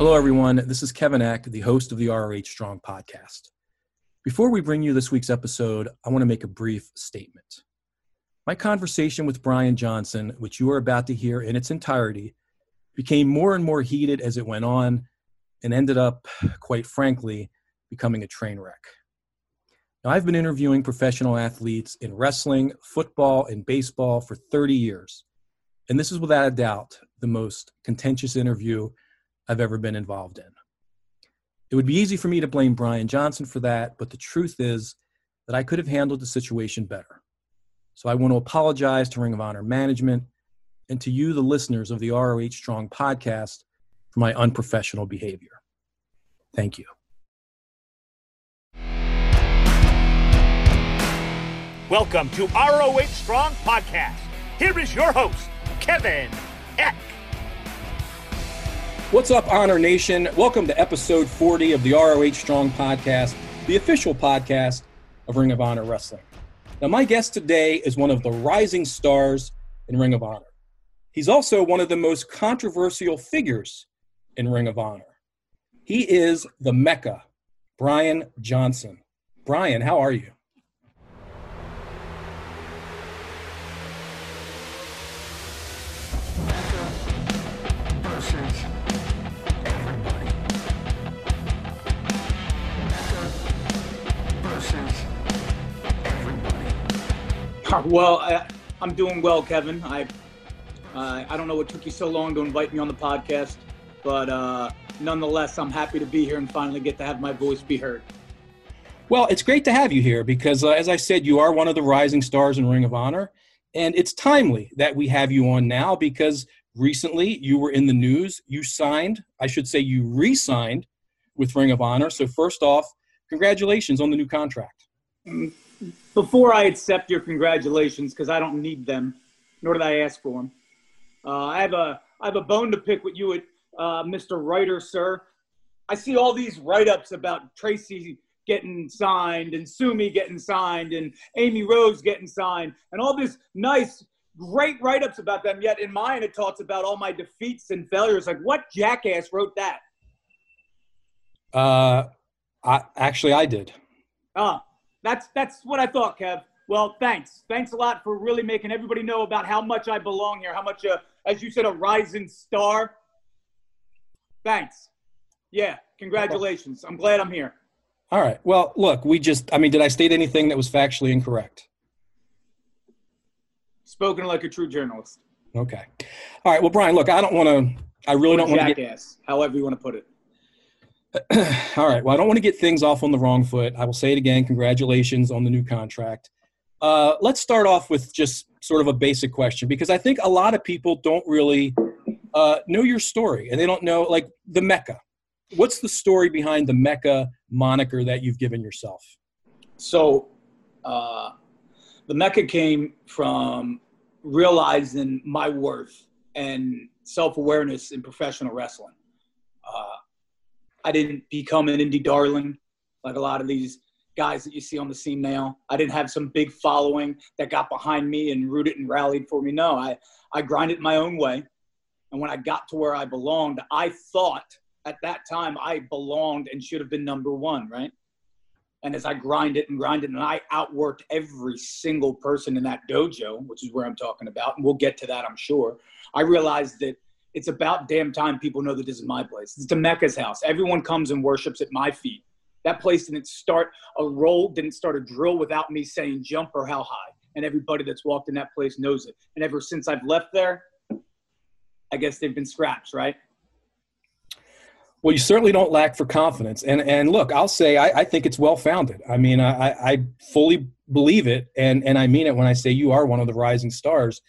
Hello, everyone. This is Kevin Eck, the host of the ROH Strong podcast. Before we bring you this week's episode, I want to make a brief statement. My conversation with Brian Johnson, which you are about to hear in its entirety, became more and more heated as it went on and ended up, quite frankly, becoming a train wreck. Now, I've been interviewing professional athletes in wrestling, football, and baseball for 30 years. And this is without a doubt the most contentious interview I've ever been involved in. It would be easy for me to blame Brian Johnson for that, but the truth is that I could have handled the situation better. So I want to apologize to Ring of Honor management and to you, the listeners of the ROH Strong podcast, for my unprofessional behavior. Thank you. Welcome to ROH Strong Podcast. Here is your host, Kevin Eck. What's up, Honor Nation? Welcome to episode 40 of the ROH Strong Podcast, the official podcast of Ring of Honor Wrestling. Now, my guest today is one of the rising stars in Ring of Honor. He's also one of the most controversial figures in Ring of Honor. He is the Mecca, Brian Johnson. Brian, how are you? Well, I, am doing well, Kevin. I uh, I don't know what took you so long to invite me on the podcast, but uh, nonetheless, I'm happy to be here and finally get to have my voice be heard. Well, it's great to have you here because, uh, as I said, you are one of the rising stars in Ring of Honor. And it's timely that we have you on now because recently you were in the news. You signed, I should say, you re signed with Ring of Honor. So, first off, congratulations on the new contract. Mm, before I accept your congratulations, because I don't need them, nor did I ask for them, uh, I have a I have a bone to pick with you, uh, Mr. Writer, sir. I see all these write-ups about Tracy getting signed and Sumi getting signed and Amy Rose getting signed and all this nice, great write-ups about them. Yet in mine, it talks about all my defeats and failures. Like, what jackass wrote that? Uh, I actually I did. Ah, that's that's what I thought, Kev. Well, thanks. Thanks a lot for really making everybody know about how much I belong here, how much, uh, as you said, a rising star. Thanks. Yeah, congratulations. I'm glad I'm here. All right. Well, look, we just, I mean, did I state anything that was factually incorrect? Spoken like a true journalist. Okay. All right. Well, Brian, look, I don't want to, I really don't want to get. however you want to put it. All right. Well, I don't want to get things off on the wrong foot. I will say it again. Congratulations on the new contract. Uh, let's start off with just sort of a basic question because I think a lot of people don't really uh, know your story and they don't know, like, the Mecca. What's the story behind the Mecca moniker that you've given yourself? So, uh, the Mecca came from realizing my worth and self awareness in professional wrestling. I didn't become an indie darling like a lot of these guys that you see on the scene now. I didn't have some big following that got behind me and rooted and rallied for me. No, I, I grinded my own way. And when I got to where I belonged, I thought at that time I belonged and should have been number one, right? And as I grinded and grinded, and I outworked every single person in that dojo, which is where I'm talking about, and we'll get to that, I'm sure. I realized that it's about damn time people know that this is my place. It's the Mecca's house. Everyone comes and worships at my feet. That place didn't start a roll, didn't start a drill without me saying jump or how high. And everybody that's walked in that place knows it. And ever since I've left there, I guess they've been scraps, right? Well, you certainly don't lack for confidence. And and look, I'll say I, I think it's well founded. I mean, I, I fully believe it, and and I mean it when I say you are one of the rising stars.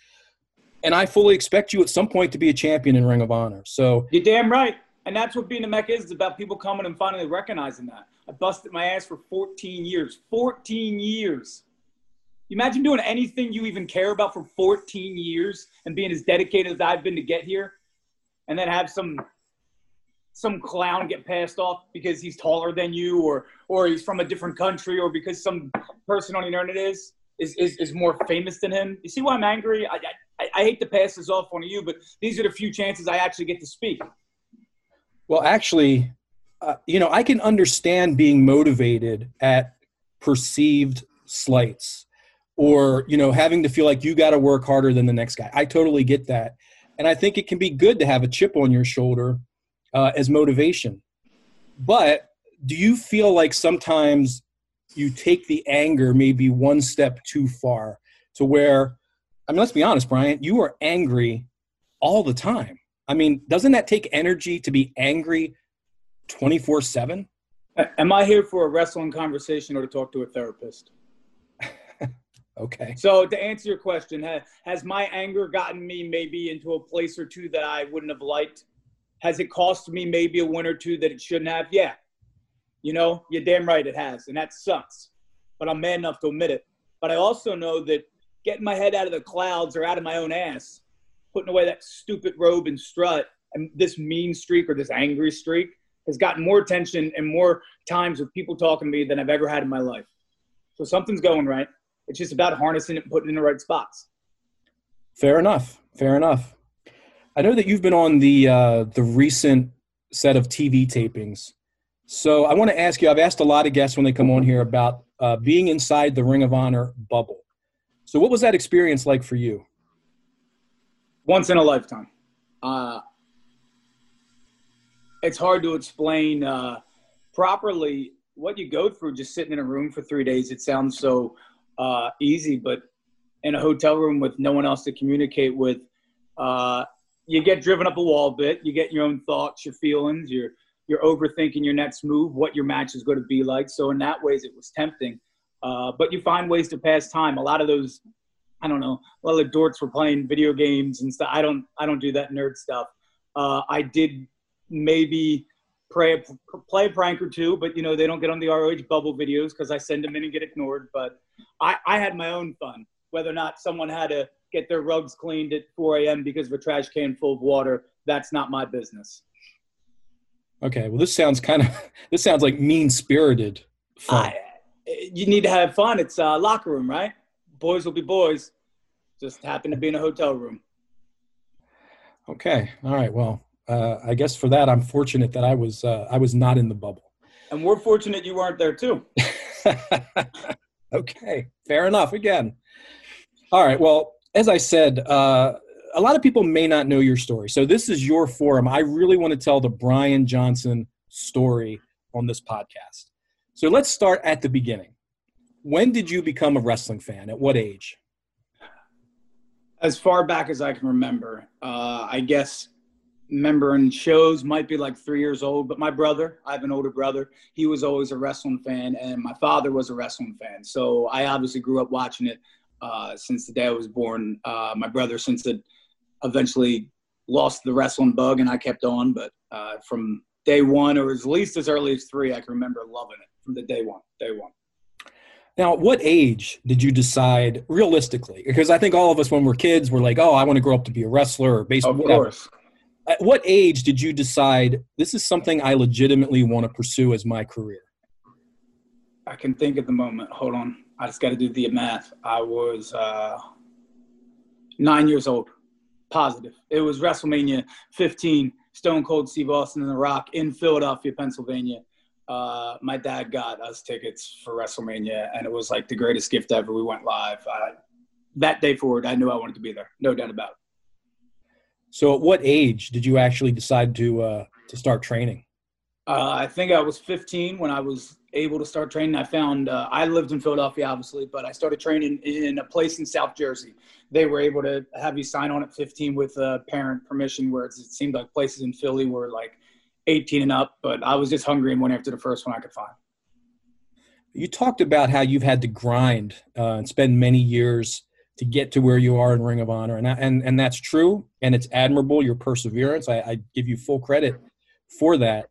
And I fully expect you at some point to be a champion in Ring of Honor. So you're damn right. And that's what being a Mecca is. It's about people coming and finally recognizing that. I busted my ass for 14 years. 14 years. Imagine doing anything you even care about for 14 years and being as dedicated as I've been to get here, and then have some some clown get passed off because he's taller than you, or or he's from a different country, or because some person on the internet is is is, is more famous than him. You see why I'm angry? I, I I hate to pass this off on you, but these are the few chances I actually get to speak. Well, actually, uh, you know, I can understand being motivated at perceived slights or, you know, having to feel like you got to work harder than the next guy. I totally get that. And I think it can be good to have a chip on your shoulder uh, as motivation. But do you feel like sometimes you take the anger maybe one step too far to where, I mean, let's be honest, Brian, you are angry all the time. I mean, doesn't that take energy to be angry 24 7? Am I here for a wrestling conversation or to talk to a therapist? okay. So, to answer your question, has my anger gotten me maybe into a place or two that I wouldn't have liked? Has it cost me maybe a win or two that it shouldn't have? Yeah. You know, you're damn right it has. And that sucks. But I'm man enough to admit it. But I also know that getting my head out of the clouds or out of my own ass, putting away that stupid robe and strut, and this mean streak or this angry streak has gotten more attention and more times with people talking to me than I've ever had in my life. So something's going right. It's just about harnessing it and putting it in the right spots. Fair enough. Fair enough. I know that you've been on the uh, the recent set of TV tapings. So I want to ask you. I've asked a lot of guests when they come on here about uh, being inside the Ring of Honor bubble. So what was that experience like for you? Once in a lifetime. Uh, it's hard to explain uh, properly what you go through just sitting in a room for three days. It sounds so uh, easy, but in a hotel room with no one else to communicate with, uh, you get driven up a wall a bit. You get your own thoughts, your feelings. You're you're overthinking your next move, what your match is going to be like. So in that ways, it was tempting. Uh, but you find ways to pass time. A lot of those, I don't know, a lot of the dorks were playing video games and stuff. I don't I don't do that nerd stuff. Uh, I did maybe play play a prank or two, but you know they don't get on the ROH bubble videos because I send them in and get ignored. But I, I had my own fun. Whether or not someone had to get their rugs cleaned at 4 a.m. because of a trash can full of water. That's not my business. Okay, well, this sounds kind of this sounds like mean spirited. You need to have fun. It's a locker room, right? Boys will be boys. Just happen to be in a hotel room. Okay, all right. Well, uh, I guess for that, I'm fortunate that I was uh, I was not in the bubble. And we're fortunate you weren't there too. okay, fair enough. Again, all right. Well, as I said, uh, a lot of people may not know your story. So this is your forum. I really want to tell the Brian Johnson story on this podcast. So let's start at the beginning. When did you become a wrestling fan? At what age? As far back as I can remember, uh, I guess remembering shows might be like three years old. But my brother, I have an older brother, he was always a wrestling fan, and my father was a wrestling fan. So I obviously grew up watching it uh, since the day I was born. Uh, my brother, since it eventually lost the wrestling bug, and I kept on. But uh, from day one, or at least as early as three, I can remember loving it from the day one. Day one. Now, what age did you decide realistically? Because I think all of us, when we're kids, we're like, "Oh, I want to grow up to be a wrestler or baseball." Of whatever. course. At what age did you decide this is something I legitimately want to pursue as my career? I can think at the moment. Hold on. I just got to do the math. I was uh, nine years old, positive. It was WrestleMania 15, Stone Cold Steve Austin and The Rock in Philadelphia, Pennsylvania. Uh, my dad got us tickets for WrestleMania, and it was like the greatest gift ever. We went live. I, that day forward, I knew I wanted to be there, no doubt about it. So, at what age did you actually decide to uh, to start training? Uh, I think I was 15 when I was able to start training. I found uh, I lived in Philadelphia, obviously, but I started training in a place in South Jersey. They were able to have you sign on at 15 with uh, parent permission, where it seemed like places in Philly were like 18 and up. But I was just hungry and went after the first one I could find. You talked about how you've had to grind uh, and spend many years to get to where you are in Ring of Honor, and and and that's true, and it's admirable your perseverance. I, I give you full credit for that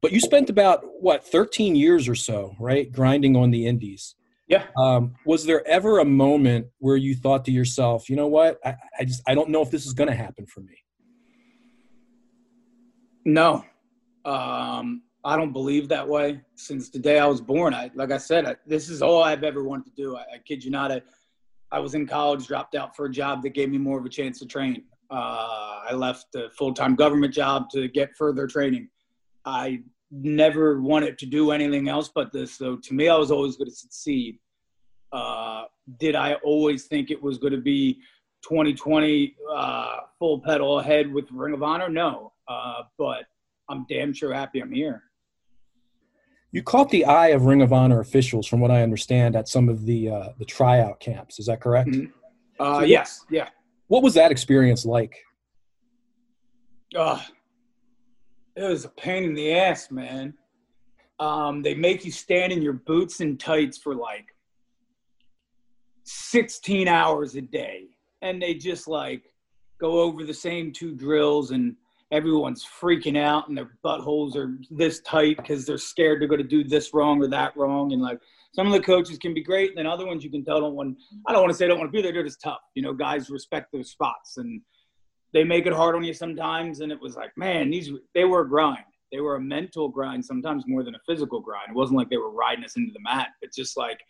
but you spent about what 13 years or so right grinding on the indies yeah um, was there ever a moment where you thought to yourself you know what i, I just i don't know if this is going to happen for me no um, i don't believe that way since the day i was born i like i said I, this is all i've ever wanted to do i, I kid you not I, I was in college dropped out for a job that gave me more of a chance to train uh, i left a full-time government job to get further training I never wanted to do anything else but this. So to me, I was always going to succeed. Uh, did I always think it was going to be 2020 uh, full pedal ahead with Ring of Honor? No, uh, but I'm damn sure happy I'm here. You caught the eye of Ring of Honor officials, from what I understand, at some of the uh, the tryout camps. Is that correct? Mm-hmm. Uh, yes. Yeah. What was that experience like? Uh, it was a pain in the ass, man. Um, they make you stand in your boots and tights for like 16 hours a day. And they just like go over the same two drills and everyone's freaking out and their buttholes are this tight because they're scared they're going to do this wrong or that wrong. And like some of the coaches can be great, and then other ones you can tell don't want. I don't want to say don't want to be there. They're just tough. You know, guys respect their spots and they make it hard on you sometimes. And it was like, man, these they were a grind. They were a mental grind sometimes more than a physical grind. It wasn't like they were riding us into the mat. It's just like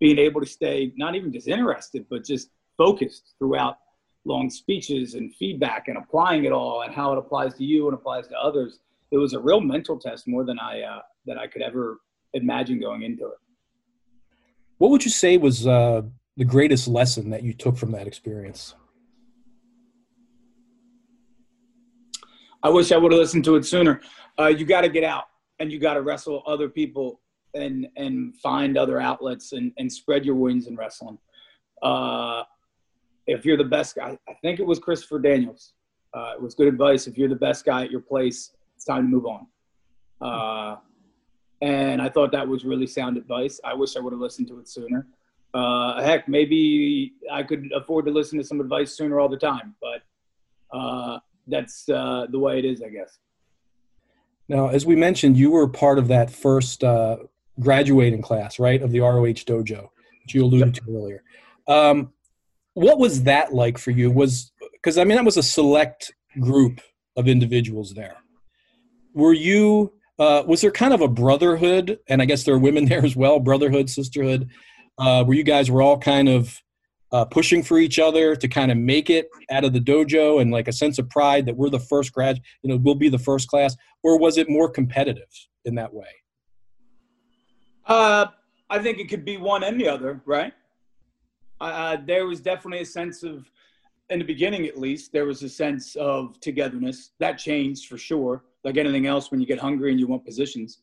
being able to stay not even just interested, but just focused throughout long speeches and feedback and applying it all and how it applies to you and applies to others. It was a real mental test more than I uh, that I could ever imagine going into it. What would you say was uh, the greatest lesson that you took from that experience? I wish I would have listened to it sooner. Uh, you got to get out and you got to wrestle other people and and find other outlets and, and spread your wings in wrestling. Uh, if you're the best guy, I think it was Christopher Daniels. Uh, it was good advice. If you're the best guy at your place, it's time to move on. Uh, and I thought that was really sound advice. I wish I would have listened to it sooner. Uh, heck, maybe I could afford to listen to some advice sooner all the time, but uh, that's uh, the way it is, I guess. Now, as we mentioned, you were part of that first uh, graduating class, right, of the ROH dojo, which you alluded yep. to earlier. Um, what was that like for you? Was because I mean that was a select group of individuals there. Were you? Uh, was there kind of a brotherhood? And I guess there are women there as well, brotherhood, sisterhood. Uh, where you guys were all kind of uh, pushing for each other to kind of make it out of the dojo and like a sense of pride that we're the first grad, you know, we'll be the first class, or was it more competitive in that way? Uh, I think it could be one and the other, right? Uh, there was definitely a sense of, in the beginning at least, there was a sense of togetherness. That changed for sure. Like anything else, when you get hungry and you want positions,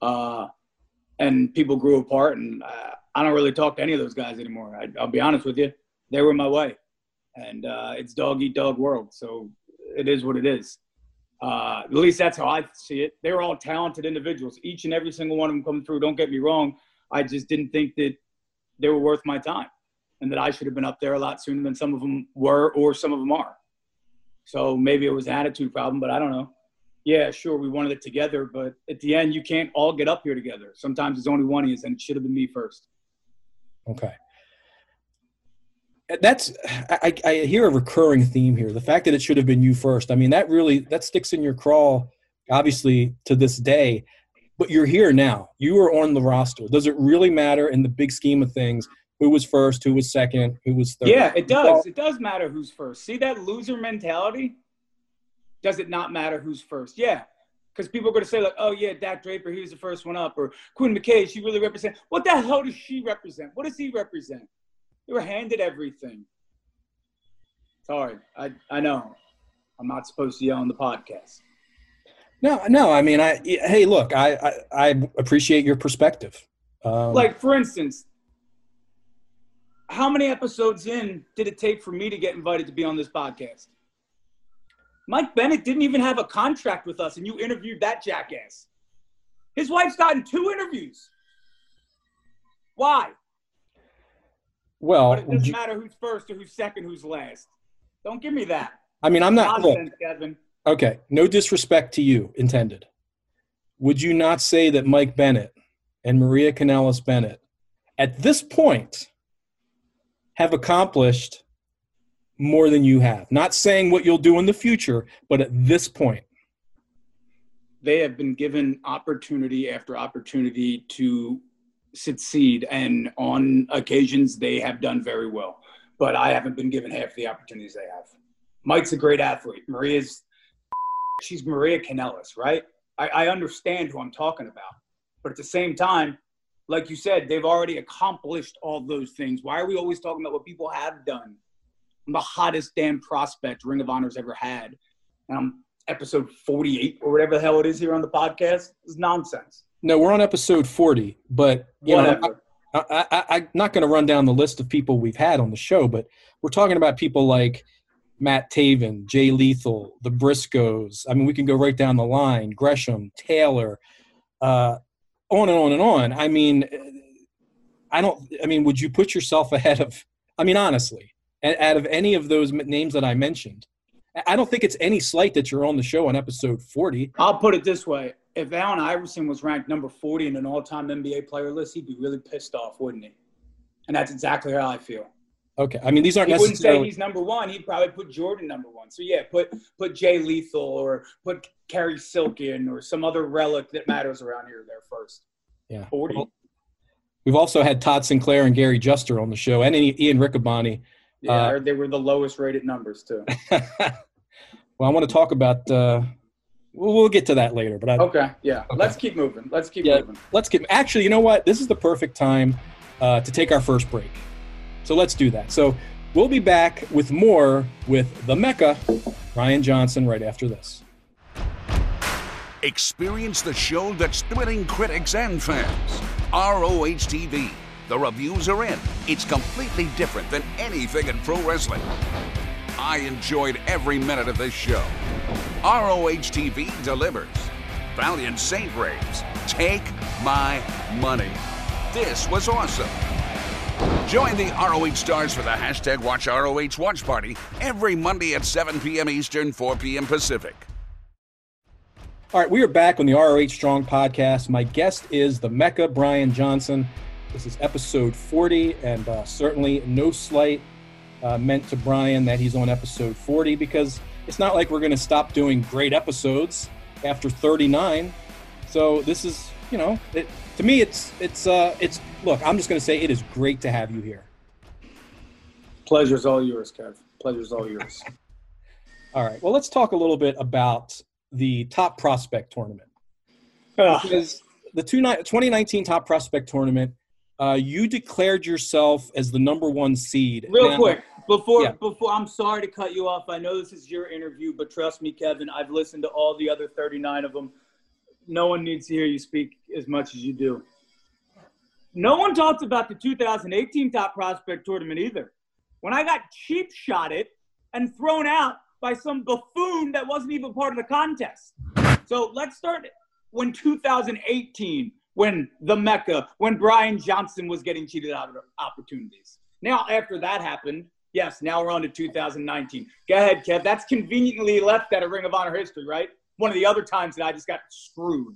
uh, and people grew apart, and uh, I don't really talk to any of those guys anymore. I, will be honest with you, they were my way, and uh, it's dog eat dog world. So it is what it is. Uh, at least that's how I see it. They were all talented individuals. Each and every single one of them coming through. Don't get me wrong. I just didn't think that they were worth my time, and that I should have been up there a lot sooner than some of them were, or some of them are. So maybe it was an attitude problem, but I don't know yeah, sure, we wanted it together, but at the end, you can't all get up here together. Sometimes there's only one is, and it should have been me first. Okay. That's I, I hear a recurring theme here. The fact that it should have been you first. I mean, that really that sticks in your craw, obviously to this day. But you're here now. You are on the roster. Does it really matter in the big scheme of things? Who was first? Who was second? Who was third? Yeah, it does. It does matter who's first. See that loser mentality? Does it not matter who's first? Yeah, because people are going to say like, oh yeah, Dak Draper, he was the first one up, or Quinn McKay, she really represents. What the hell does she represent? What does he represent? They were handed everything. Sorry, I I know, I'm not supposed to yell on the podcast. No, no. I mean, I hey, look, I I, I appreciate your perspective. Um, like for instance, how many episodes in did it take for me to get invited to be on this podcast? Mike Bennett didn't even have a contract with us, and you interviewed that jackass. His wife's gotten two interviews. Why? Well, but it doesn't you, matter who's first or who's second, who's last. Don't give me that. I mean, I'm not. Nonsense, look, Kevin. Okay, no disrespect to you intended. Would you not say that Mike Bennett and Maria Kanellis Bennett, at this point, have accomplished more than you have. Not saying what you'll do in the future, but at this point. They have been given opportunity after opportunity to succeed, and on occasions they have done very well. But I haven't been given half the opportunities they have. Mike's a great athlete. Maria's, she's Maria Kanellis, right? I, I understand who I'm talking about. But at the same time, like you said, they've already accomplished all those things. Why are we always talking about what people have done? I'm the hottest damn prospect Ring of Honor's ever had. And I'm episode 48 or whatever the hell it is here on the podcast. It's nonsense. No, we're on episode 40, but you Whatever. know, I, I, I'm not going to run down the list of people we've had on the show, but we're talking about people like Matt Taven, Jay Lethal, the Briscoes. I mean, we can go right down the line. Gresham, Taylor, uh, on and on and on. I mean, I don't. I mean, would you put yourself ahead of? I mean, honestly, out of any of those names that I mentioned, I- don't think it's any slight that you're on the show on episode 40. I'll put it this way. If Allen Iverson was ranked number 40 in an all time NBA player list, he'd be really pissed off, wouldn't he? And that's exactly how I feel. Okay, I mean, these aren't He wouldn't say he's number one. He'd probably put Jordan number one. So yeah, put put Jay Lethal or put Kerry Silkin or some other relic that matters around here there first. Yeah. 40. Well, We've also had Todd Sinclair and Gary Juster on the show, and Ian Riccaboni. Yeah, Uh, they were the lowest rated numbers too. well, I want to talk about. Uh, we'll, we'll get to that later, but I, Okay, yeah. Okay. Let's keep moving. Let's keep Yeah. moving. let's get. Actually, you know what? This is the perfect time uh, to take our first break. So let's do that. So we'll be back with more with the Mecca, Brian Johnson, right after this. Experience the show that's thrilling critics and fans. ROH TV. The reviews are in. It's completely different than anything in pro wrestling. I enjoyed every minute of this show. ROH TV delivers. Valiant Saint Braves. Take my money. This was awesome. Join the ROH stars for the hashtag Watch ROH Watch Party every Monday at 7 p.m. Eastern, 4 p.m. Pacific. All right, we are back on the ROH Strong podcast. My guest is the Mecca, Brian Johnson. This is episode 40, and uh, certainly no slight uh, meant to Brian that he's on episode 40 because it's not like we're going to stop doing great episodes after 39. So this is, you know, it, to me, it's it's uh, it's. Look, I'm just going to say it is great to have you here. Pleasure's all yours, Kev. Pleasure's all yours. All right, well, let's talk a little bit about the top prospect tournament. Ugh. because the two 2019 top prospect tournament, uh, you declared yourself as the number one seed. Real Now- quick, before Yeah. before I'm sorry to cut you off. I know this is your interview, but trust me, Kevin, I've listened to all the other 39 of them. No one needs to hear you speak as much as you do. No one talks about the 2018 top prospect tournament either. When I got cheap shotted and thrown out by some buffoon that wasn't even part of the contest. So let's start when 2018, when the Mecca, when Brian Johnson was getting cheated out of opportunities. Now, after that happened, yes, now we're on to 2019. Go ahead, Kev. That's conveniently left out of Ring of Honor history, right? One of the other times that I just got screwed.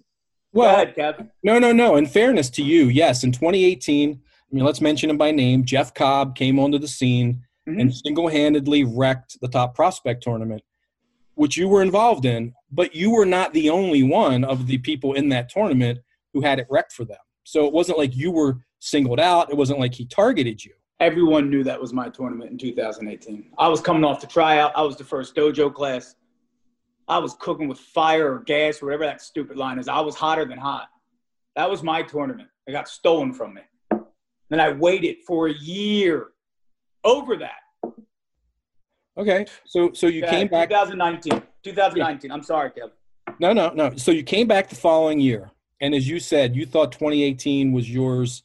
Go Well, ahead, Kev. no, no, no. In fairness to you, yes, in 2018, I mean, let's mention him by name. Jeff Cobb came onto the scene Mhm. and single-handedly wrecked the top prospect tournament, which you were involved in. But you were not the only one of the people in that tournament who had it wrecked for them. So it wasn't like you were singled out. It wasn't like he targeted you. Everyone knew that was my tournament in 2018. I was coming off the tryout. I was the first dojo class. I was cooking with fire or gas or whatever that stupid line is. I was hotter than hot. That was my tournament. It got stolen from me. Then I waited for a year over that. Okay, so so you Yeah, came back. 2019. 2019. I'm sorry, Kev. No, no, no. So you came back the following year, and as you said, you thought 2018 was yours.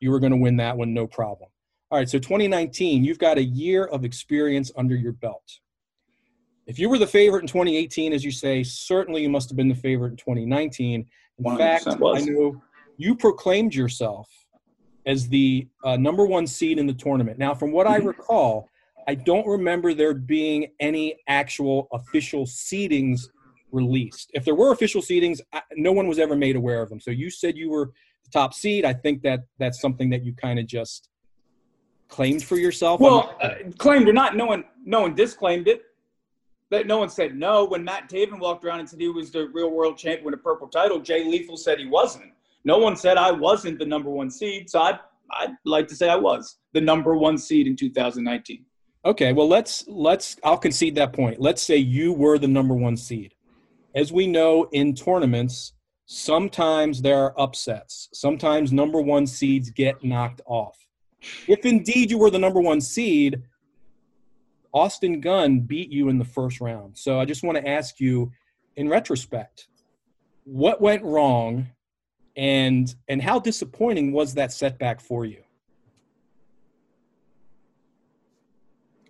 You were going to win that one, no problem. All right, so 2019, you've got a year of experience under your belt. If you were the favorite in 2018, as you say, certainly you must have been the favorite in 2019. In 100% fact, I know you proclaimed yourself as the uh, number one seed in the tournament. Now, from what I Mm-hmm. recall, I don't remember there being any actual official seedings released. If there were official seedings, I, no one was ever made aware of them. So you said you were the top seed. I think that that's something that you kind of just claimed for yourself. Well, uh, claimed or not, no one, no one disclaimed it. That no one said no. When Matt Taven walked around and said he was the real world champion with a purple title, Jay Lethal said he wasn't. No one said I wasn't the number one seed. So I'd, I'd like to say I was the number one seed in 2019. okay, well let's let's I'll concede that point. Let's say you were the number one seed. as we know in tournaments, sometimes there are upsets. Sometimes number one seeds get knocked off. If indeed you were the number one seed, Austin Gunn beat you in the first round. So I just want to ask you, in retrospect, what went wrong, and and how disappointing was that setback for you?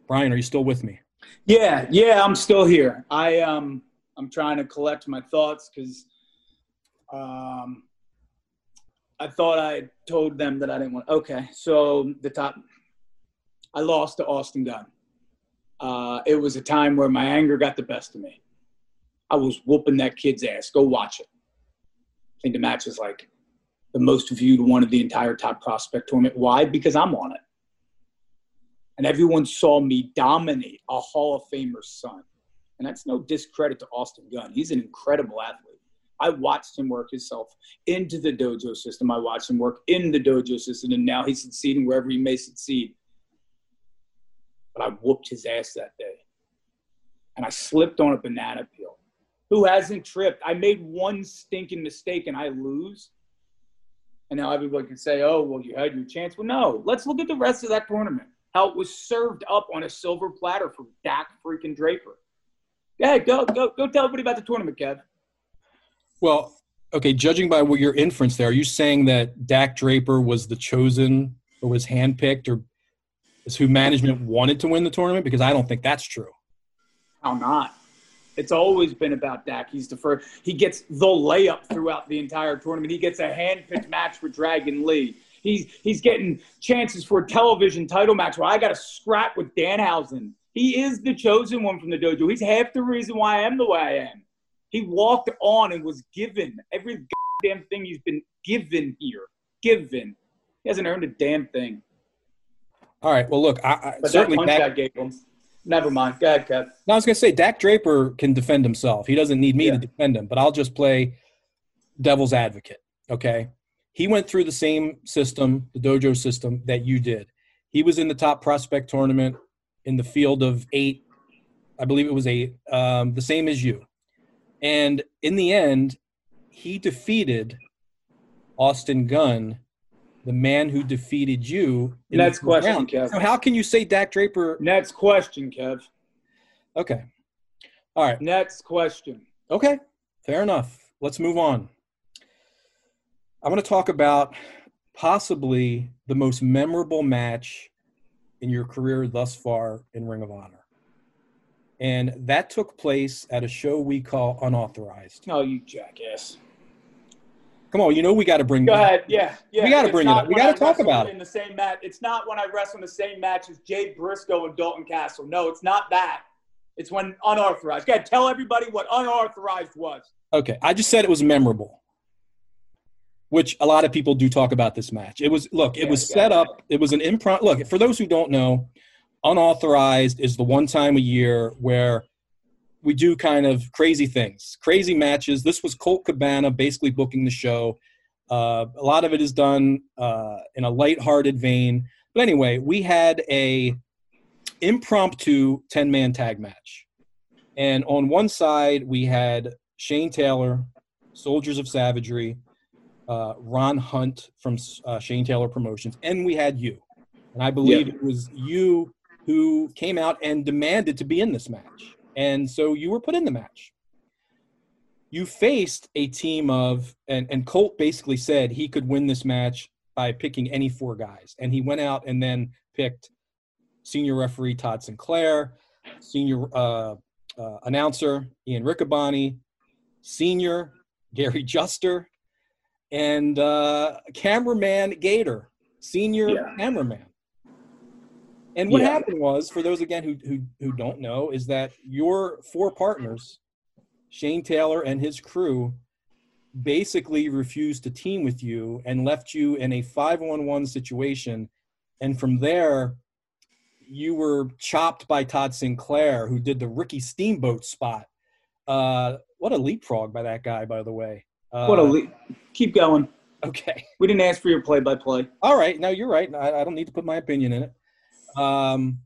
Brian, are you still with me? Yeah, yeah, I'm still here. I um I'm trying to collect my thoughts because um I thought I told them that I didn't want. Okay, so the top, I lost to Austin Gunn. Uh, it was a time where my anger got the best of me. I was whooping that kid's ass. Go watch it. I think the match was like the most viewed one of the entire top prospect tournament. Why? Because I'm on it. And everyone saw me dominate a Hall of Famer's son. And that's no discredit to Austin Gunn. He's an incredible athlete. I watched him work himself into the dojo system. I watched him work in the dojo system, and now he's succeeding wherever he may succeed. But I whooped his ass that day. And I slipped on a banana peel. Who hasn't tripped? I made one stinking mistake and I lose. And now everybody can say, oh, well, you had your chance. Well, no. Let's look at the rest of that tournament. How it was served up on a silver platter for Dak freaking Draper. Yeah, go, go, go tell everybody about the tournament, Kev. Well, okay, judging by what your inference there, are you saying that Dak Draper was the chosen or was handpicked or is who management wanted to win the tournament? Because I don't think that's true. How not? It's always been about Dak. He's the first. He gets the layup throughout the entire tournament. He gets a hand-picked match for Dragon Lee. He's he's getting chances for a television title match where I got to scrap with Danhausen. He is the chosen one from the dojo. He's half the reason why I am the way I am. He walked on and was given every damn thing he's been given here. Given. He hasn't earned a damn thing. All right. Well, look, I, I But certainly that punch Dak, I gave him. Never mind. Go ahead, Kev. no, I was going to say Dak Draper can defend himself. He doesn't need me Yeah. to defend him, but I'll just play devil's advocate. Okay. He went through the same system, the dojo system that you did. He was in the top prospect tournament in the field of eight. I believe it was eight, um, the same as you. And in the end, he defeated Austin Gunn, the man who defeated you. Next question, round. Kev. So how can you say Dak Draper? Next question, Kev. Okay. All right. Next question. Okay, fair enough. Let's move on. I want to talk about possibly the most memorable match in your career thus far in Ring of Honor. And that took place at a show we call Unauthorized. Oh, you jackass. Come on, you know we got to bring Go ahead. Yeah, yeah. We gotta bring it up. We gotta talk about it. in the same match. It's not when I wrestle in the same match as Jay Briscoe and Dalton Castle. No, it's not that. It's when unauthorized. Go ahead, tell everybody what unauthorized was. Okay, I just said it was memorable, which a lot of people do talk about this match. It was look, it Yeah, was set up. It was an impromptu. Look, for those who don't know, unauthorized is the one time a year where we do kind of crazy things, crazy matches. This was Colt Cabana basically booking the show. Uh, a lot of it is done uh, in a lighthearted vein. But anyway, we had a impromptu 10 man tag match. And on one side, we had Shane Taylor, Soldiers of Savagery, uh, Ron Hunt from uh, Shane Taylor Promotions, and we had you. And I believe it was you who came out and demanded to be in this match. And so you were put in the match. You faced a team of, and, and Colt basically said he could win this match by picking any four guys. And he went out and then picked senior referee Todd Sinclair, senior uh, uh, announcer Ian Riccaboni, senior Gary Juster, and uh, cameraman Gator, senior Yeah. cameraman. And what Yeah. happened was, for those again who, who who don't know, is that your four partners, Shane Taylor and his crew, basically refused to team with you and left you in a five-on-one situation, and from there, you were chopped by Todd Sinclair, who did the Ricky Steamboat spot. Uh, what a leapfrog by that guy, by the way. Uh, What a le- keep going. okay. We didn't ask for your play-by-play. All right. No, you're right. I, I don't need to put my opinion in it. Um,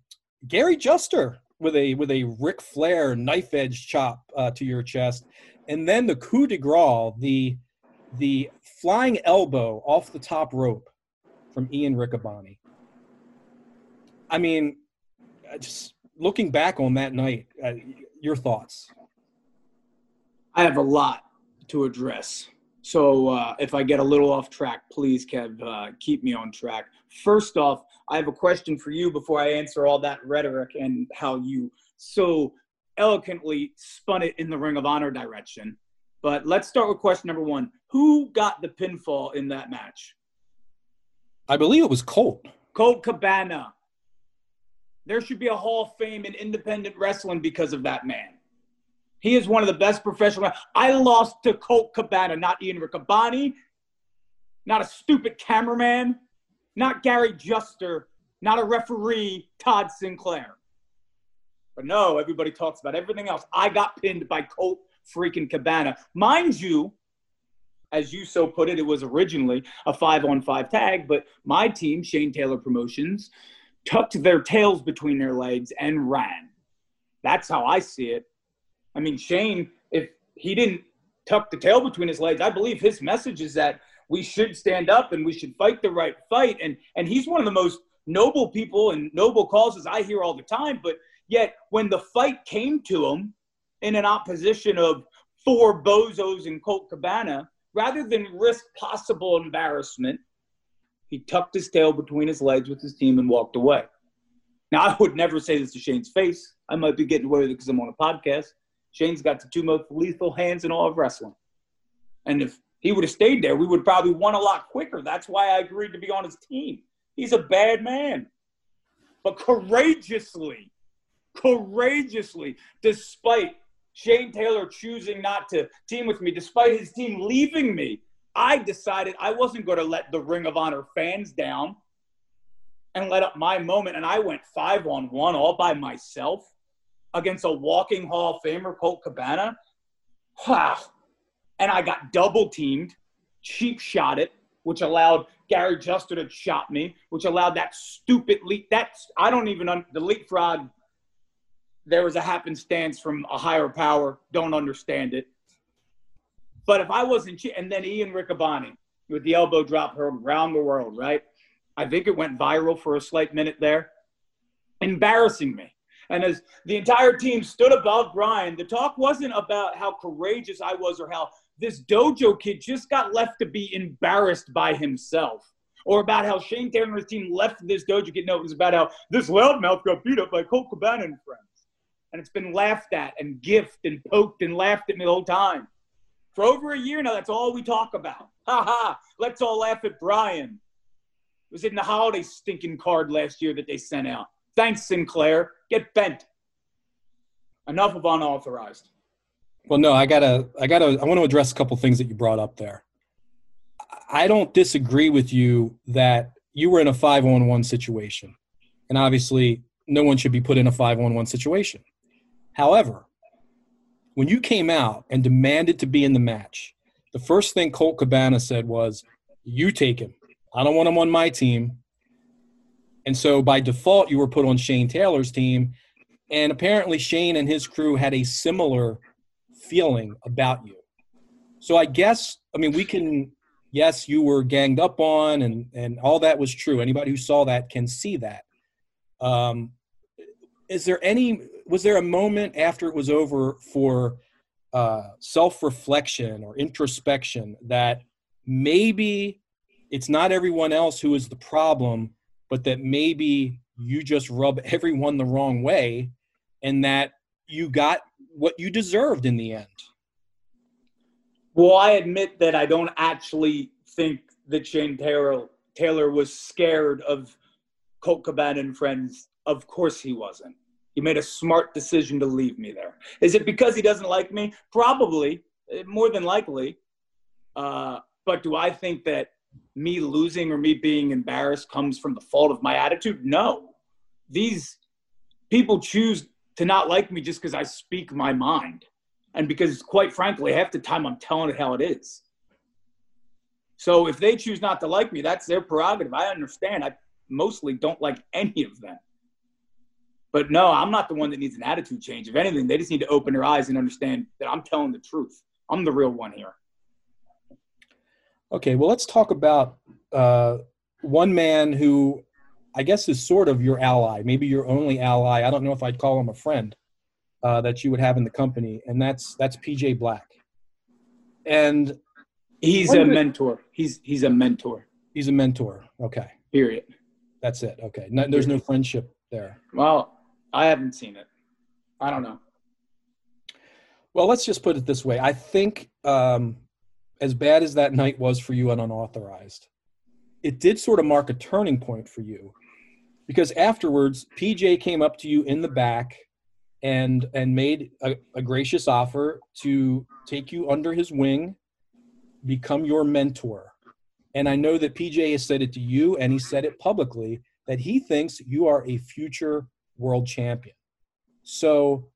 Gary Juster with a with a Ric Flair knife edge chop uh, to your chest, and then the coup de grace, the the flying elbow off the top rope from Ian Riccaboni. I mean, just looking back on that night, uh, your thoughts? I have a lot to address. So uh, if I get a little off track, please, Kev, uh, keep me on track. First off, I have a question for you before I answer all that rhetoric and how you so eloquently spun it in the Ring of Honor direction. But let's start with question number one Who got the pinfall in that match? I believe it was Colt. Colt Cabana. There should be a Hall of Fame in independent wrestling because of that man. He is one of the best professional. I lost to Colt Cabana, not Ian Riccaboni, not a stupid cameraman, not Gary Juster, not a referee, Todd Sinclair. But no, everybody talks about everything else. I got pinned by Colt freaking Cabana. Mind you, as you so put it, it was originally a five on five tag, but my team, Shane Taylor Promotions, tucked their tails between their legs and ran. That's how I see it. I mean, Shane, if he didn't tuck the tail between his legs, I believe his message is that we should stand up and we should fight the right fight. And and he's one of the most noble people and noble causes I hear all the time. But yet, when the fight came to him in an opposition of four bozos and Colt Cabana, rather than risk possible embarrassment, he tucked his tail between his legs with his team and walked away. Now, I would never say this to Shane's face. I might be getting away with it because I'm on a podcast. Shane's got the two most lethal hands in all of wrestling. And if he would have stayed there, we would probably won a lot quicker. That's why I agreed to be on his team. He's a bad man. But courageously, courageously, despite Shane Taylor choosing not to team with me, despite his team leaving me, I decided I wasn't going to let the Ring of Honor fans down and let up my moment. And I went five on one all by myself against a walking Hall of Famer, Colt Cabana. Wow. And I got double teamed, cheap shot it, which allowed Gary Juster to shot me, which allowed that stupid leap. That's, I don't even, un- the leapfrog, there was a happenstance from a higher power. Don't understand it. But if I wasn't, and then Ian Riccaboni with the elbow drop heard around the world, right? I think it went viral for a slight minute there, embarrassing me. And as the entire team stood above Brian, the talk wasn't about how courageous I was or how this dojo kid just got left to be embarrassed by himself. Or about how Shane Taylor's team left this dojo kid. No, it was about how this loudmouth got beat up by Colt Cabana and friends. And it's been laughed at and gift and poked and laughed at me the whole time. For over a year now, that's all we talk about. Ha ha, let's all laugh at Brian. It was in the holiday stinking card last year that they sent out. Thanks, Sinclair. Get bent. Enough of unauthorized. Well, no, I gotta, I gotta, I want to address a couple things that you brought up there. I don't disagree with you that you were in a five on one situation, and obviously, no one should be put in a five on one situation. However, when you came out and demanded to be in the match, the first thing Colt Cabana said was, "You take him. I don't want him on my team." And so by default, you were put on Shane Taylor's team. And apparently, Shane and his crew had a similar feeling about you. So I guess, I mean, we can, yes, you were ganged up on and, and all that was true. Anybody who saw that can see that. Um, is there any, was there a moment after it was over for uh, self reflection or introspection that maybe it's not everyone else who is the problem? But that maybe you just rub everyone the wrong way and that you got what you deserved in the end. Well, I admit that I don't actually think that Shane Taylor, Taylor was scared of Colt Cabana and friends. Of course he wasn't. He made a smart decision to leave me there. Is it because he doesn't like me? Probably, more than likely. Uh, but do I think that me losing or me being embarrassed comes from the fault of my attitude. No. These people choose to not like me just because I speak my mind. And because, quite frankly, half the time I'm telling it how it is. So if they choose not to like me, that's their prerogative. I understand. I mostly don't like any of them. But no, I'm not the one that needs an attitude change. If anything, they just need to open their eyes and understand that I'm telling the truth. I'm the real one here. Okay, well, let's talk about uh, one man who I guess is sort of your ally, maybe your only ally. I don't know if I'd call him a friend uh, that you would have in the company, and that's that's PJ Black. And he's a mentor. He's he's a mentor. He's a mentor. Okay. Period. That's it. Okay. No, there's no friendship there. Well, I haven't seen it. I don't know. Well, let's just put it this way. I think um, as bad as that night was for you and unauthorized, it did sort of mark a turning point for you because afterwards PJ came up to you in the back and and made a, a gracious offer to take you under his wing, become your mentor. And I know that PJ has said it to you and he said it publicly that he thinks you are a future world champion. So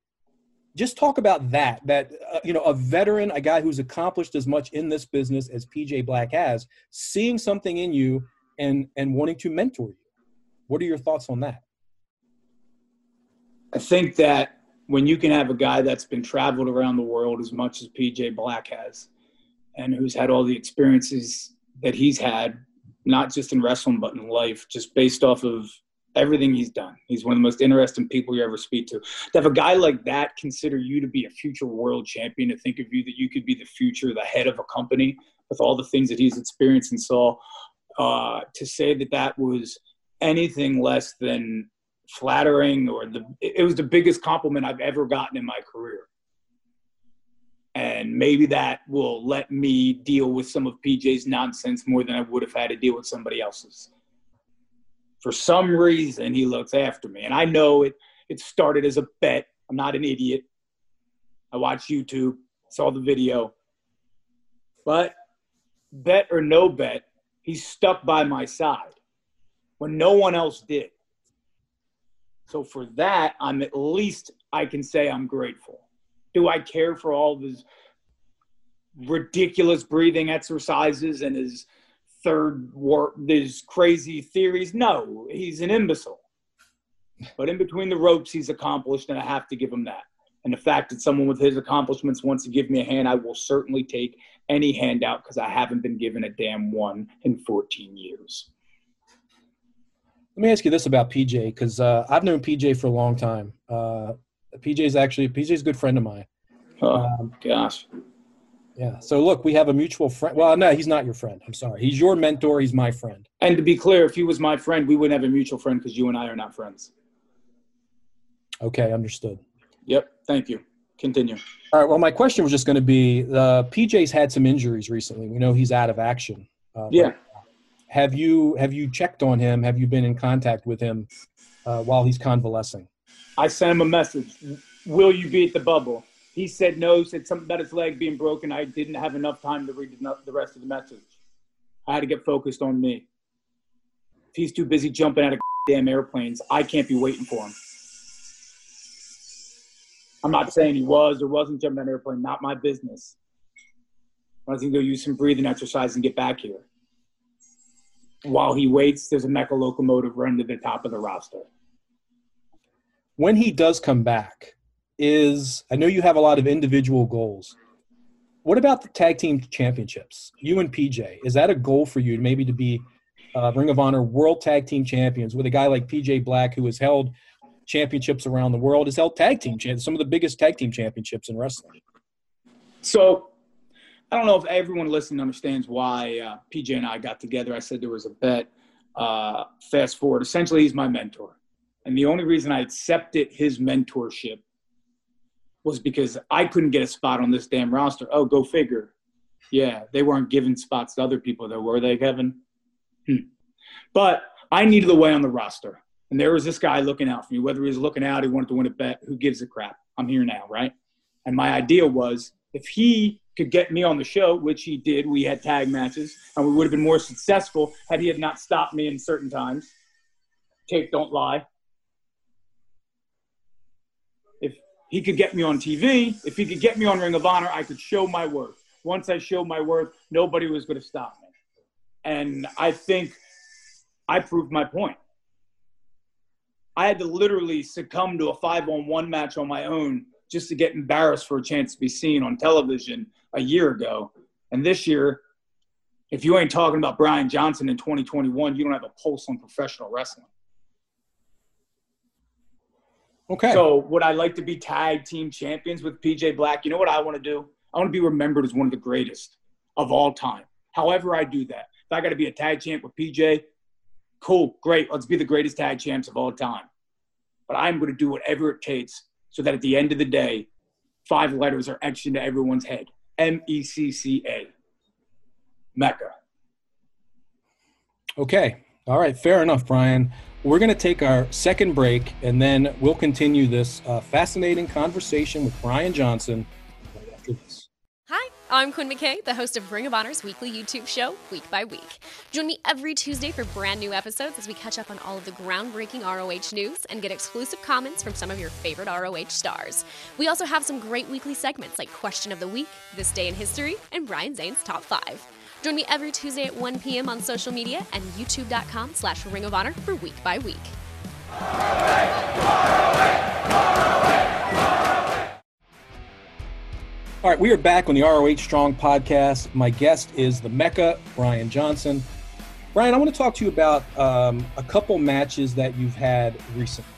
just talk about that that uh, you know a veteran a guy who's accomplished as much in this business as pj black has seeing something in you and and wanting to mentor you. What are your thoughts on that? I think that when you can have a guy that's been traveled around the world as much as pj black has and who's had all the experiences that he's had not just in wrestling but in life just based off of everything he's done. He's one of the most interesting people you ever speak to. To have a guy like that consider you to be a future world champion, to think of you that you could be the future, the head of a company with all the things that he's experienced and saw, uh, to say that that was anything less than flattering or the it was the biggest compliment I've ever gotten in my career. And maybe that will let me deal with some of PJ's nonsense more than I would have had to deal with somebody else's for some reason he looks after me. And I know it it started as a bet. I'm not an idiot. I watched YouTube, saw the video. But bet or no bet, he's stuck by my side when no one else did. So for that, I'm at least I can say I'm grateful. Do I care for all of his ridiculous breathing exercises and his third war these crazy theories. No, he's an imbecile. But in between the ropes, he's accomplished, and I have to give him that. And the fact that someone with his accomplishments wants to give me a hand, I will certainly take any handout because I haven't been given a damn one in 14 years. Let me ask you this about PJ because uh, I've known PJ for a long time. Uh, PJ's actually PJ's a good friend of mine. Oh um, gosh. Yeah. So look, we have a mutual friend. Well, no, he's not your friend. I'm sorry. He's your mentor. He's my friend. And to be clear, if he was my friend, we wouldn't have a mutual friend because you and I are not friends. Okay, understood. Yep. Thank you. Continue. All right. Well, my question was just going to be: uh, PJ's had some injuries recently. We know he's out of action. Uh, yeah. Have you have you checked on him? Have you been in contact with him uh, while he's convalescing? I sent him a message. Will you be at the bubble? He said no, said something about his leg being broken. I didn't have enough time to read the rest of the message. I had to get focused on me. If he's too busy jumping out of damn airplanes, I can't be waiting for him. I'm not saying he was or wasn't jumping of an airplane, not my business. I was going to go use some breathing exercise and get back here. While he waits, there's a Mecca locomotive running to the top of the roster. When he does come back, is I know you have a lot of individual goals. What about the tag team championships? You and PJ, is that a goal for you maybe to be uh, Ring of Honor World Tag Team Champions with a guy like PJ Black who has held championships around the world, has held tag team some of the biggest tag team championships in wrestling. So I don't know if everyone listening understands why uh, PJ and I got together. I said there was a bet. Uh, fast forward, essentially, he's my mentor. And the only reason I accepted his mentorship was because I couldn't get a spot on this damn roster. Oh, go figure. Yeah, they weren't giving spots to other people, though, were they, Kevin? Hmm. But I needed a way on the roster. And there was this guy looking out for me. Whether he was looking out, he wanted to win a bet. Who gives a crap? I'm here now, right? And my idea was if he could get me on the show, which he did, we had tag matches, and we would have been more successful had he had not stopped me in certain times. Tape don't lie. He could get me on TV. If he could get me on Ring of Honor, I could show my worth. Once I showed my worth, nobody was going to stop me. And I think I proved my point. I had to literally succumb to a five on one match on my own just to get embarrassed for a chance to be seen on television a year ago. And this year, if you ain't talking about Brian Johnson in 2021, you don't have a pulse on professional wrestling. Okay. So would I like to be tag team champions with PJ Black? You know what I want to do? I want to be remembered as one of the greatest of all time. However, I do that. If I got to be a tag champ with PJ, cool, great. Let's be the greatest tag champs of all time. But I'm going to do whatever it takes so that at the end of the day, five letters are etched into everyone's head M E C C A. Mecca. Okay. All right. Fair enough, Brian. We're going to take our second break and then we'll continue this uh, fascinating conversation with Brian Johnson right after this. Hi, I'm Quinn McKay, the host of Ring of Honor's weekly YouTube show, Week by Week. Join me every Tuesday for brand new episodes as we catch up on all of the groundbreaking ROH news and get exclusive comments from some of your favorite ROH stars. We also have some great weekly segments like Question of the Week, This Day in History, and Brian Zane's Top 5. Join me every Tuesday at 1 p.m. on social media and youtube.com slash Ring of Honor for Week by Week. All right, we are back on the ROH Strong podcast. My guest is the Mecca, Brian Johnson. Brian, I want to talk to you about um, a couple matches that you've had recently.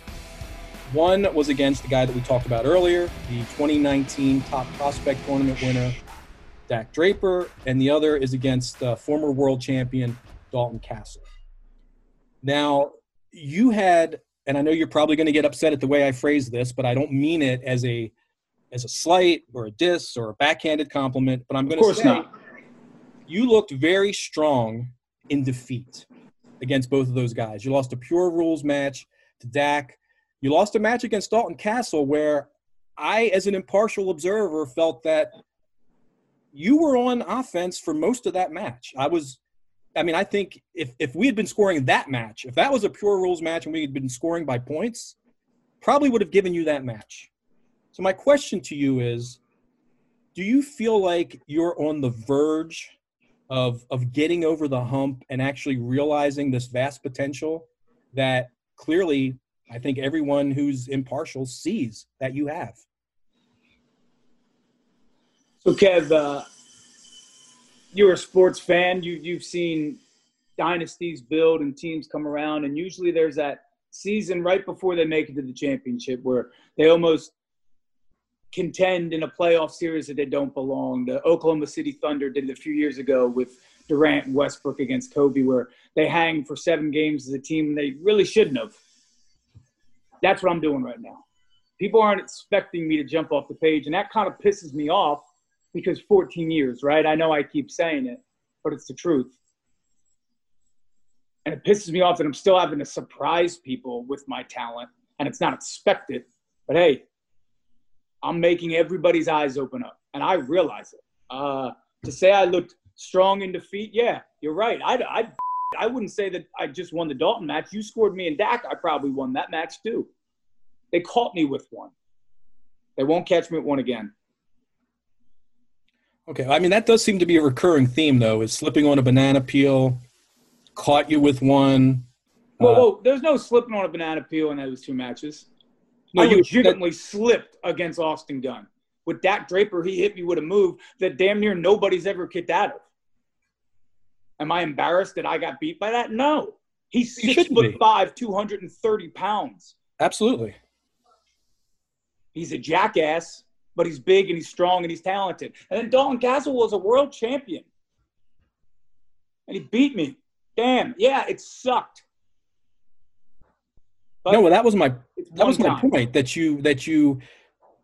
One was against the guy that we talked about earlier, the 2019 Top Prospect Tournament winner, Dak Draper, and the other is against uh, former world champion Dalton Castle. Now, you had, and I know you're probably going to get upset at the way I phrase this, but I don't mean it as a as a slight or a diss or a backhanded compliment. But I'm going to say not. you looked very strong in defeat against both of those guys. You lost a pure rules match to Dak. You lost a match against Dalton Castle where I, as an impartial observer, felt that you were on offense for most of that match. I was, I mean, I think if, if we had been scoring that match, if that was a pure rules match and we had been scoring by points, probably would have given you that match. So my question to you is, do you feel like you're on the verge of of getting over the hump and actually realizing this vast potential that clearly I think everyone who's impartial sees that you have? Kev, uh, you're a sports fan. You, you've seen dynasties build and teams come around, and usually there's that season right before they make it to the championship where they almost contend in a playoff series that they don't belong. The Oklahoma City Thunder did it a few years ago with Durant and Westbrook against Kobe, where they hang for seven games as a team they really shouldn't have. That's what I'm doing right now. People aren't expecting me to jump off the page, and that kind of pisses me off because 14 years, right? I know I keep saying it, but it's the truth. And it pisses me off that I'm still having to surprise people with my talent, and it's not expected. But hey, I'm making everybody's eyes open up, and I realize it. Uh, to say I looked strong in defeat, yeah, you're right. I, I, I wouldn't say that I just won the Dalton match. You scored me and Dak, I probably won that match too. They caught me with one. They won't catch me with one again. Okay, I mean that does seem to be a recurring theme, though, is slipping on a banana peel, caught you with one. Whoa, Uh, whoa! There's no slipping on a banana peel in those two matches. No, I you- legitimately slipped against Austin Gunn. With Dak Draper, he hit me with a move that damn near nobody's ever kicked out of. Am I embarrassed that I got beat by that? No. He's six foot be. five, 230 pounds. Absolutely. He's a jackass, but he's big and he's strong and he's talented. And then Dalton Castle was a world champion. And he beat me. Damn. Yeah, it sucked. But no, well, that was my that was my time. point that you that you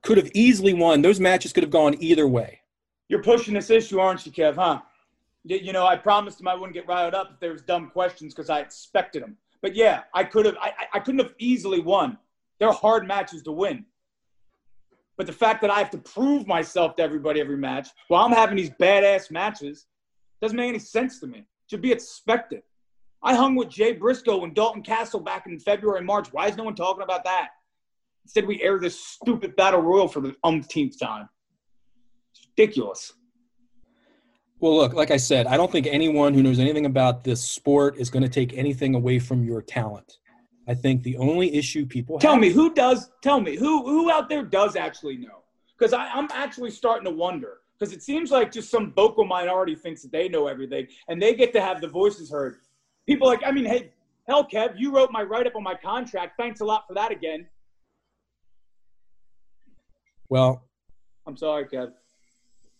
could have easily won. Those matches could have gone either way. You're pushing this issue, aren't you, Kev? Huh? You, know, I promised him I wouldn't get riled up if there was dumb questions because I expected them. But yeah, I could have. I- I couldn't have easily won. They're hard matches to win. But the fact that I have to prove myself to everybody every match while I'm having these badass matches doesn't make any sense to me. It Should be expected. I hung with Jay Briscoe and Dalton Castle back in February and March. Why is no one talking about that? Instead, we air this stupid battle royal for the umpteenth time. It's ridiculous. Well, look, like I said, I don't think anyone who knows anything about this sport is going to take anything away from your talent. I think the only issue people Tell have, me who does. Tell me who who out there does actually know? Because I'm actually starting to wonder. Because it seems like just some vocal minority thinks that they know everything, and they get to have the voices heard. People like, I mean, hey, hell, Kev, you wrote my write up on my contract. Thanks a lot for that again. Well, I'm sorry, Kev.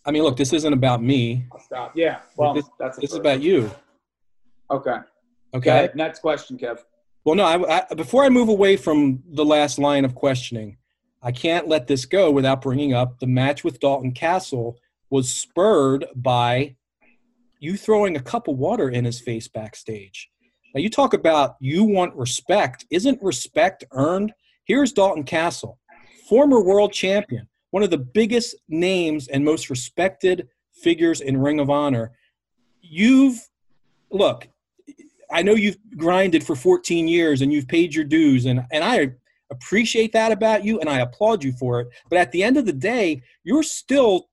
I mean, look, this isn't about me. I'll stop. Yeah. Well, this, that's this is about you. Okay. Okay. Okay. Next question, Kev. Well, no. I, I, before I move away from the last line of questioning, I can't let this go without bringing up the match with Dalton Castle was spurred by you throwing a cup of water in his face backstage. Now you talk about you want respect. Isn't respect earned? Here's Dalton Castle, former world champion, one of the biggest names and most respected figures in Ring of Honor. You've look, I know you've grinded for 14 years and you've paid your dues, and, and I appreciate that about you and I applaud you for it. But at the end of the day, you're still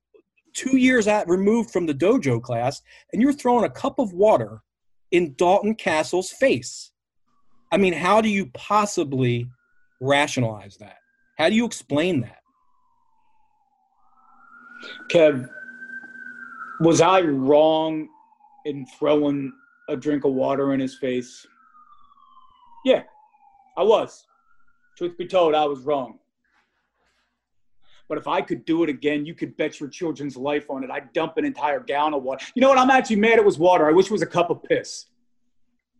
two years out removed from the dojo class and you're throwing a cup of water in Dalton Castle's face. I mean, how do you possibly rationalize that? How do you explain that? Kev, was I wrong in throwing a drink of water in his face? Yeah, I was. Truth be told, I was wrong. But if I could do it again, you could bet your children's life on it. I'd dump an entire gallon of water. You know what? I'm actually mad it was water. I wish it was a cup of piss.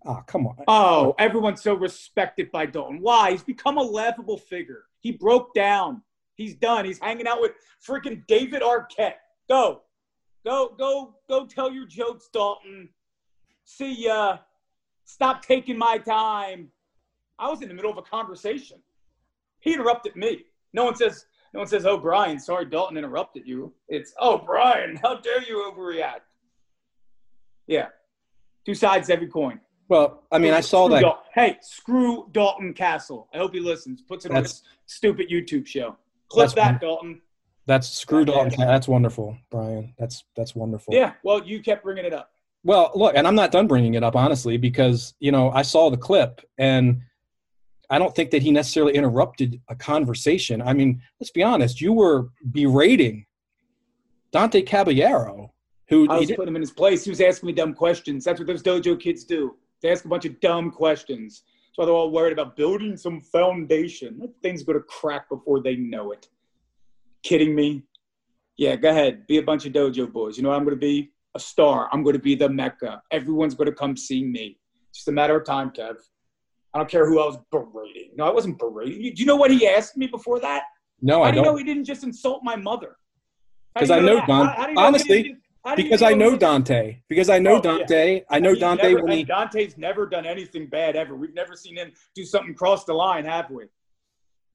Oh, come on. Oh, everyone's so respected by Dalton. Why? He's become a laughable figure. He broke down. He's done. He's hanging out with freaking David Arquette. Go. Go, go, go tell your jokes, Dalton. See ya. Stop taking my time. I was in the middle of a conversation. He interrupted me. No one says, no one says, oh, Brian, sorry Dalton interrupted you. It's, oh, Brian, how dare you overreact? Yeah. Two sides every coin. Well, I mean, I saw Screw that. Dal- hey, screw Dalton Castle. I hope he listens. Puts it on his stupid YouTube show. Clip that, Dalton. That's screw. Dalton. That's wonderful, Brian. That's that's wonderful. Yeah. Well, you kept bringing it up. Well, look, and I'm not done bringing it up honestly because you know I saw the clip and I don't think that he necessarily interrupted a conversation. I mean, let's be honest. You were berating Dante Caballero, who I was putting him in his place. He was asking me dumb questions. That's what those dojo kids do. They ask a bunch of dumb questions. So they're all worried about building some foundation. That thing's going to crack before they know it. Kidding me? Yeah, go ahead. Be a bunch of dojo boys. You know what I'm going to be? A star. I'm going to be the mecca. Everyone's going to come see me. It's just a matter of time, Kev. I don't care who I was berating. No, I wasn't berating. You- Do you know what he asked me before that? no, How I do you know he didn't just insult my mother? How do 'Cause you I know that? Don- How- how know honestly, didn't- how do you because I know Dante. Because I know Oh, yeah. Dante. I know Dante never- when he Dante's never done anything bad ever. We've never seen him do something cross the line, have we?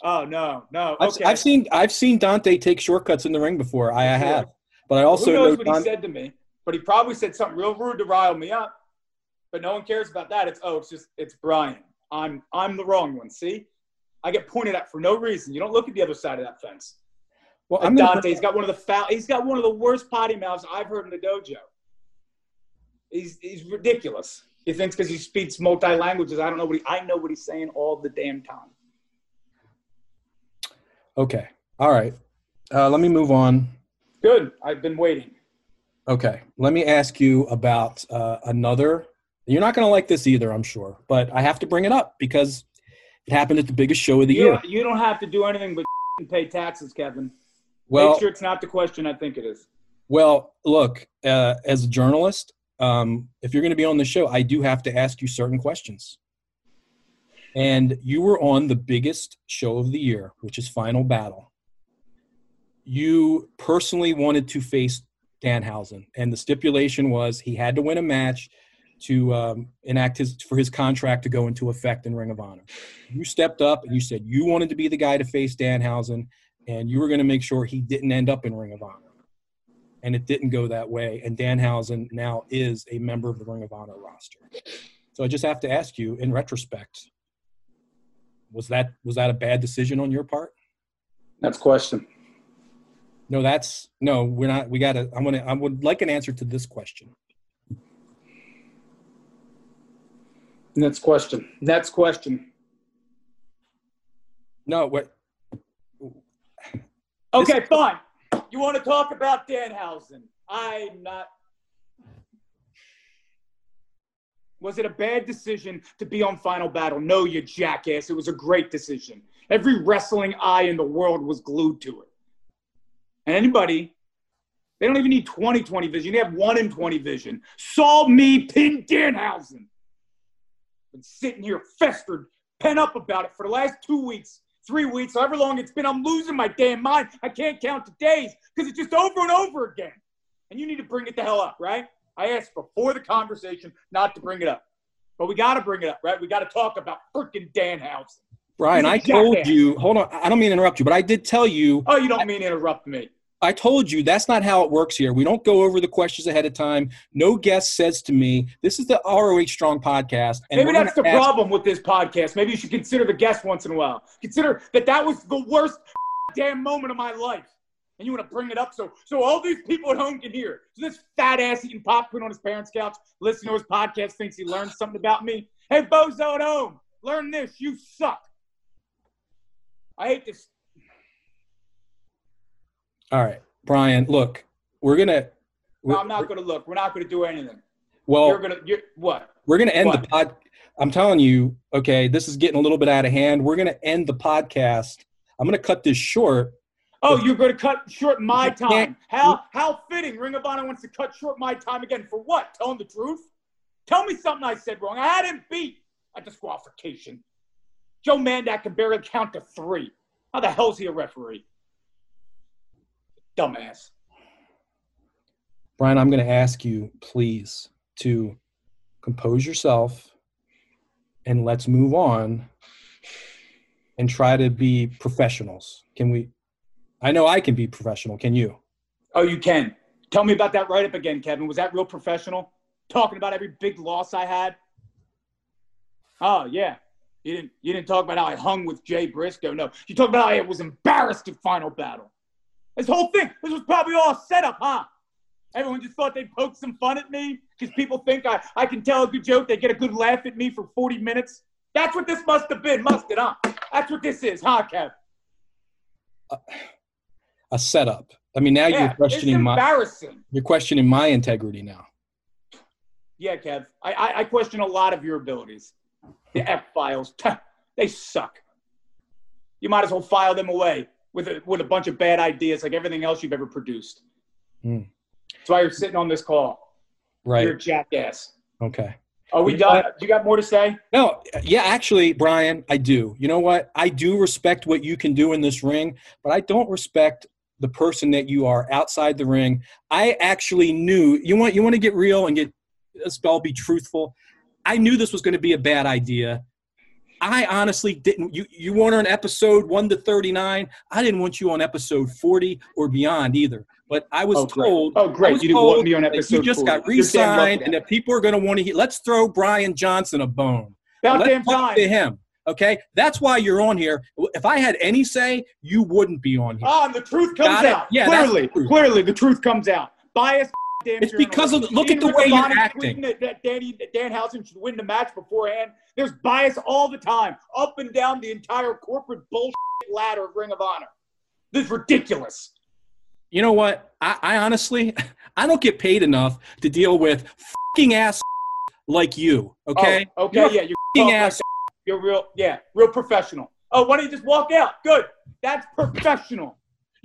Oh no, no. I've, Okay. I've seen I've seen Dante take shortcuts in the ring before. I Sure. have, but I also Who know knows what he said to me? But he probably said something real rude to rile me up. But no one cares about that. It's oh, it's just it's Brian. I'm I'm the wrong one. See, I get pointed at for no reason. You don't look at the other side of that fence. well, I'm Dante's got one of the foul. He's got one of the worst potty mouths I've heard in the dojo. He's he's ridiculous. He thinks because he speaks multi languages, I don't know what he. I know what he's saying all the damn time. Okay. All right. Uh, let me move on. Good. I've been waiting. Okay. Let me ask you about uh, another. You're not going to like this either, I'm sure, but I have to bring it up because it happened at the biggest show of the You year. don't, you don't have to do anything but pay taxes, Kevin. Well, Make sure it's not the question I think it is. well, look, uh, as a journalist, um, if you're going to be on the show, I do have to ask you certain questions. And you were on the biggest show of the year, which is Final Battle. You personally wanted to face Danhausen, and the stipulation was he had to win a match to um, enact his for his contract to go into effect in Ring of Honor. You stepped up and you said you wanted to be the guy to face Danhausen, and you were going to make sure he didn't end up in Ring of Honor. And it didn't go that way. And Danhausen now is a member of the Ring of Honor roster. So I just have to ask you, in retrospect, was that was that a bad decision on your part? That's question. No, that's no. We're not. We got to. I'm gonna. I would like an answer to this question. Next question. Next question. No, what? Okay, fine. You want to talk about Danhausen? I'm not. Was it a bad decision to be on Final Battle? No, you jackass. It was a great decision. Every wrestling eye in the world was glued to it. And anybody, they don't even need 20 20 vision. You have one in 20 vision. Saw me pin Danhausen. Been sitting here festered, pent up about it for the last two weeks, three weeks, however long it's been. I'm losing my damn mind. I can't count the days because it's just over and over again. And you need to bring it the hell up, right? I asked before the conversation not to bring it up. But we got to bring it up, right? We got to talk about freaking Danhausen. Brian, I told you, hold on, I don't mean to interrupt you, but I did tell you, Oh, you don't mean interrupt me. I told you that's not how it works here. We don't go over the questions ahead of time. No guest says to me, this is the ROH Strong podcast. And Maybe that's the ask- problem with this podcast. Maybe you should consider the guest once in a while. Consider that that was the worst damn moment of my life. And you want to bring it up so so all these people at home can hear. So this fat ass eating popcorn on his parents' couch, listening to his podcast, thinks he learned something about me. Hey, bozo at home, learn this. You suck. I hate this. All right, Brian, look, we're going to, No, I'm not going to look. We're not going to do anything. well, You're to, you're, what? We're going to end What? the pod. I'm telling you, okay, this is getting a little bit out of hand. We're going to end the podcast. I'm going to cut this short. Oh, you're going to cut short my time. How how fitting. Ring of Honor wants to cut short my time again for what? Telling the truth? Tell me something I said wrong. I had him beat a disqualification. Joe Mandak can barely count to three. How the hell's he a referee? Dumbass. Brian, I'm going to ask you, please, to compose yourself and let's move on and try to be professionals. Can we? I know I can be professional. Can you? Oh, you can. Tell me about that write up again, Kevin. Was that real professional? Talking about every big loss I had? Oh, yeah. You didn't you didn't talk about how I hung with Jay Briscoe. No. You talked about how I was embarrassed in final battle. This whole thing, this was probably all set up, huh? Everyone just thought they'd poke some fun at me because people think I, I can tell a good joke. They get a good laugh at me for 40 minutes. That's what this must have been, must it, huh? That's what this is, huh, Kev? A setup. I mean, now Yeah, you're questioning my you're questioning my integrity now. Yeah, Kev. I, I, I question a lot of your abilities. The F files, they suck. You might as well file them away with a, with a bunch of bad ideas like everything else you've ever produced. Hmm. That's why you're sitting on this call. Right. You're a jackass. Okay. Are we done? Do you got more to say? No, yeah, actually, Brian, I do. You know what? I do respect what you can do in this ring, but I don't respect the person that you are outside the ring. I actually knew you want you want to get real and get let's all be truthful. I knew this was going to be a bad idea. I honestly didn't. You you want her on episode one to thirty nine. I didn't want you on episode forty or beyond either. But I was Oh, told. Oh, great. You didn't want me on episode You just 40. got re-signed, and that people are going to want to hear. Let's throw Brian Johnson a bone. About Let's damn talk time. to him. Okay, that's why you're on here. If I had any say, you wouldn't be on here. Ah, and the truth comes out. Yeah, clearly, the clearly, the truth comes out. Bias. Damn It's because of the- look at the way you're acting. That, that Danny that Danhausen should win the match beforehand. There's bias all the time, up and down the entire corporate bullshit ladder of Ring of Honor. This is ridiculous. You know what? I, I honestly, I don't get paid enough to deal with fucking ass like you. Oh, okay, Oh, okay. You're yeah. You're like ass. You're real. Yeah. Real professional. Oh, why don't you just walk out? Good. That's professional.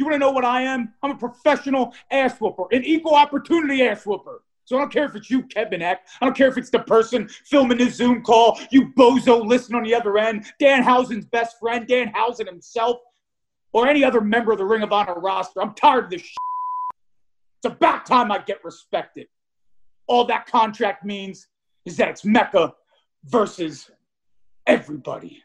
You want to know what I am? I'm a professional ass whooper, an equal opportunity ass whooper. So I don't care if it's you, Kevin Eck. I don't care if it's the person filming the Zoom call, you bozo listening on the other end, Danhausen's best friend, Danhausen himself, or any other member of the Ring of Honor roster. I'm tired of this shit. It's about time I get respected. All that contract means is that it's Mecca versus everybody.